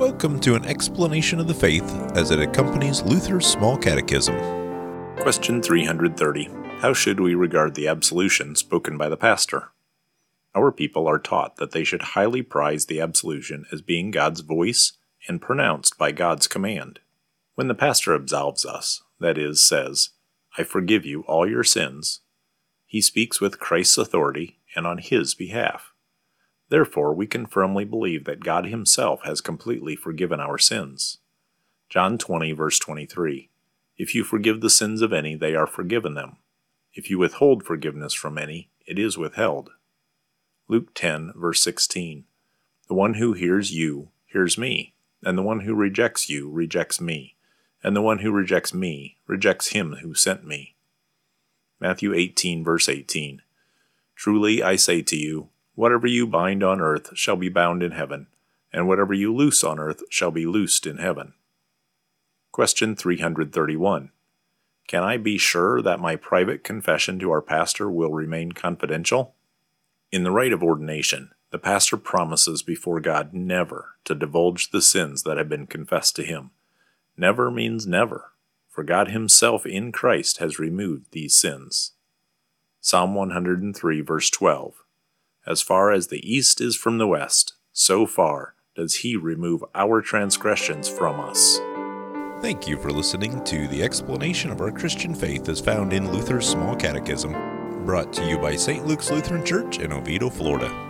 Welcome to an explanation of the faith as it accompanies Luther's Small Catechism. Question 330 How should we regard the absolution spoken by the pastor? Our people are taught that they should highly prize the absolution as being God's voice and pronounced by God's command. When the pastor absolves us, that is, says, I forgive you all your sins, he speaks with Christ's authority and on his behalf. Therefore, we can firmly believe that God Himself has completely forgiven our sins. John 20, verse 23 If you forgive the sins of any, they are forgiven them. If you withhold forgiveness from any, it is withheld. Luke 10, verse 16 The one who hears you hears me, and the one who rejects you rejects me, and the one who rejects me rejects him who sent me. Matthew 18, verse 18 Truly I say to you, Whatever you bind on earth shall be bound in heaven, and whatever you loose on earth shall be loosed in heaven. Question 331. Can I be sure that my private confession to our pastor will remain confidential? In the rite of ordination, the pastor promises before God never to divulge the sins that have been confessed to him. Never means never, for God Himself in Christ has removed these sins. Psalm 103, verse 12. As far as the east is from the west, so far does he remove our transgressions from us. Thank you for listening to the explanation of our Christian faith as found in Luther's Small Catechism, brought to you by St. Luke's Lutheran Church in Oviedo, Florida.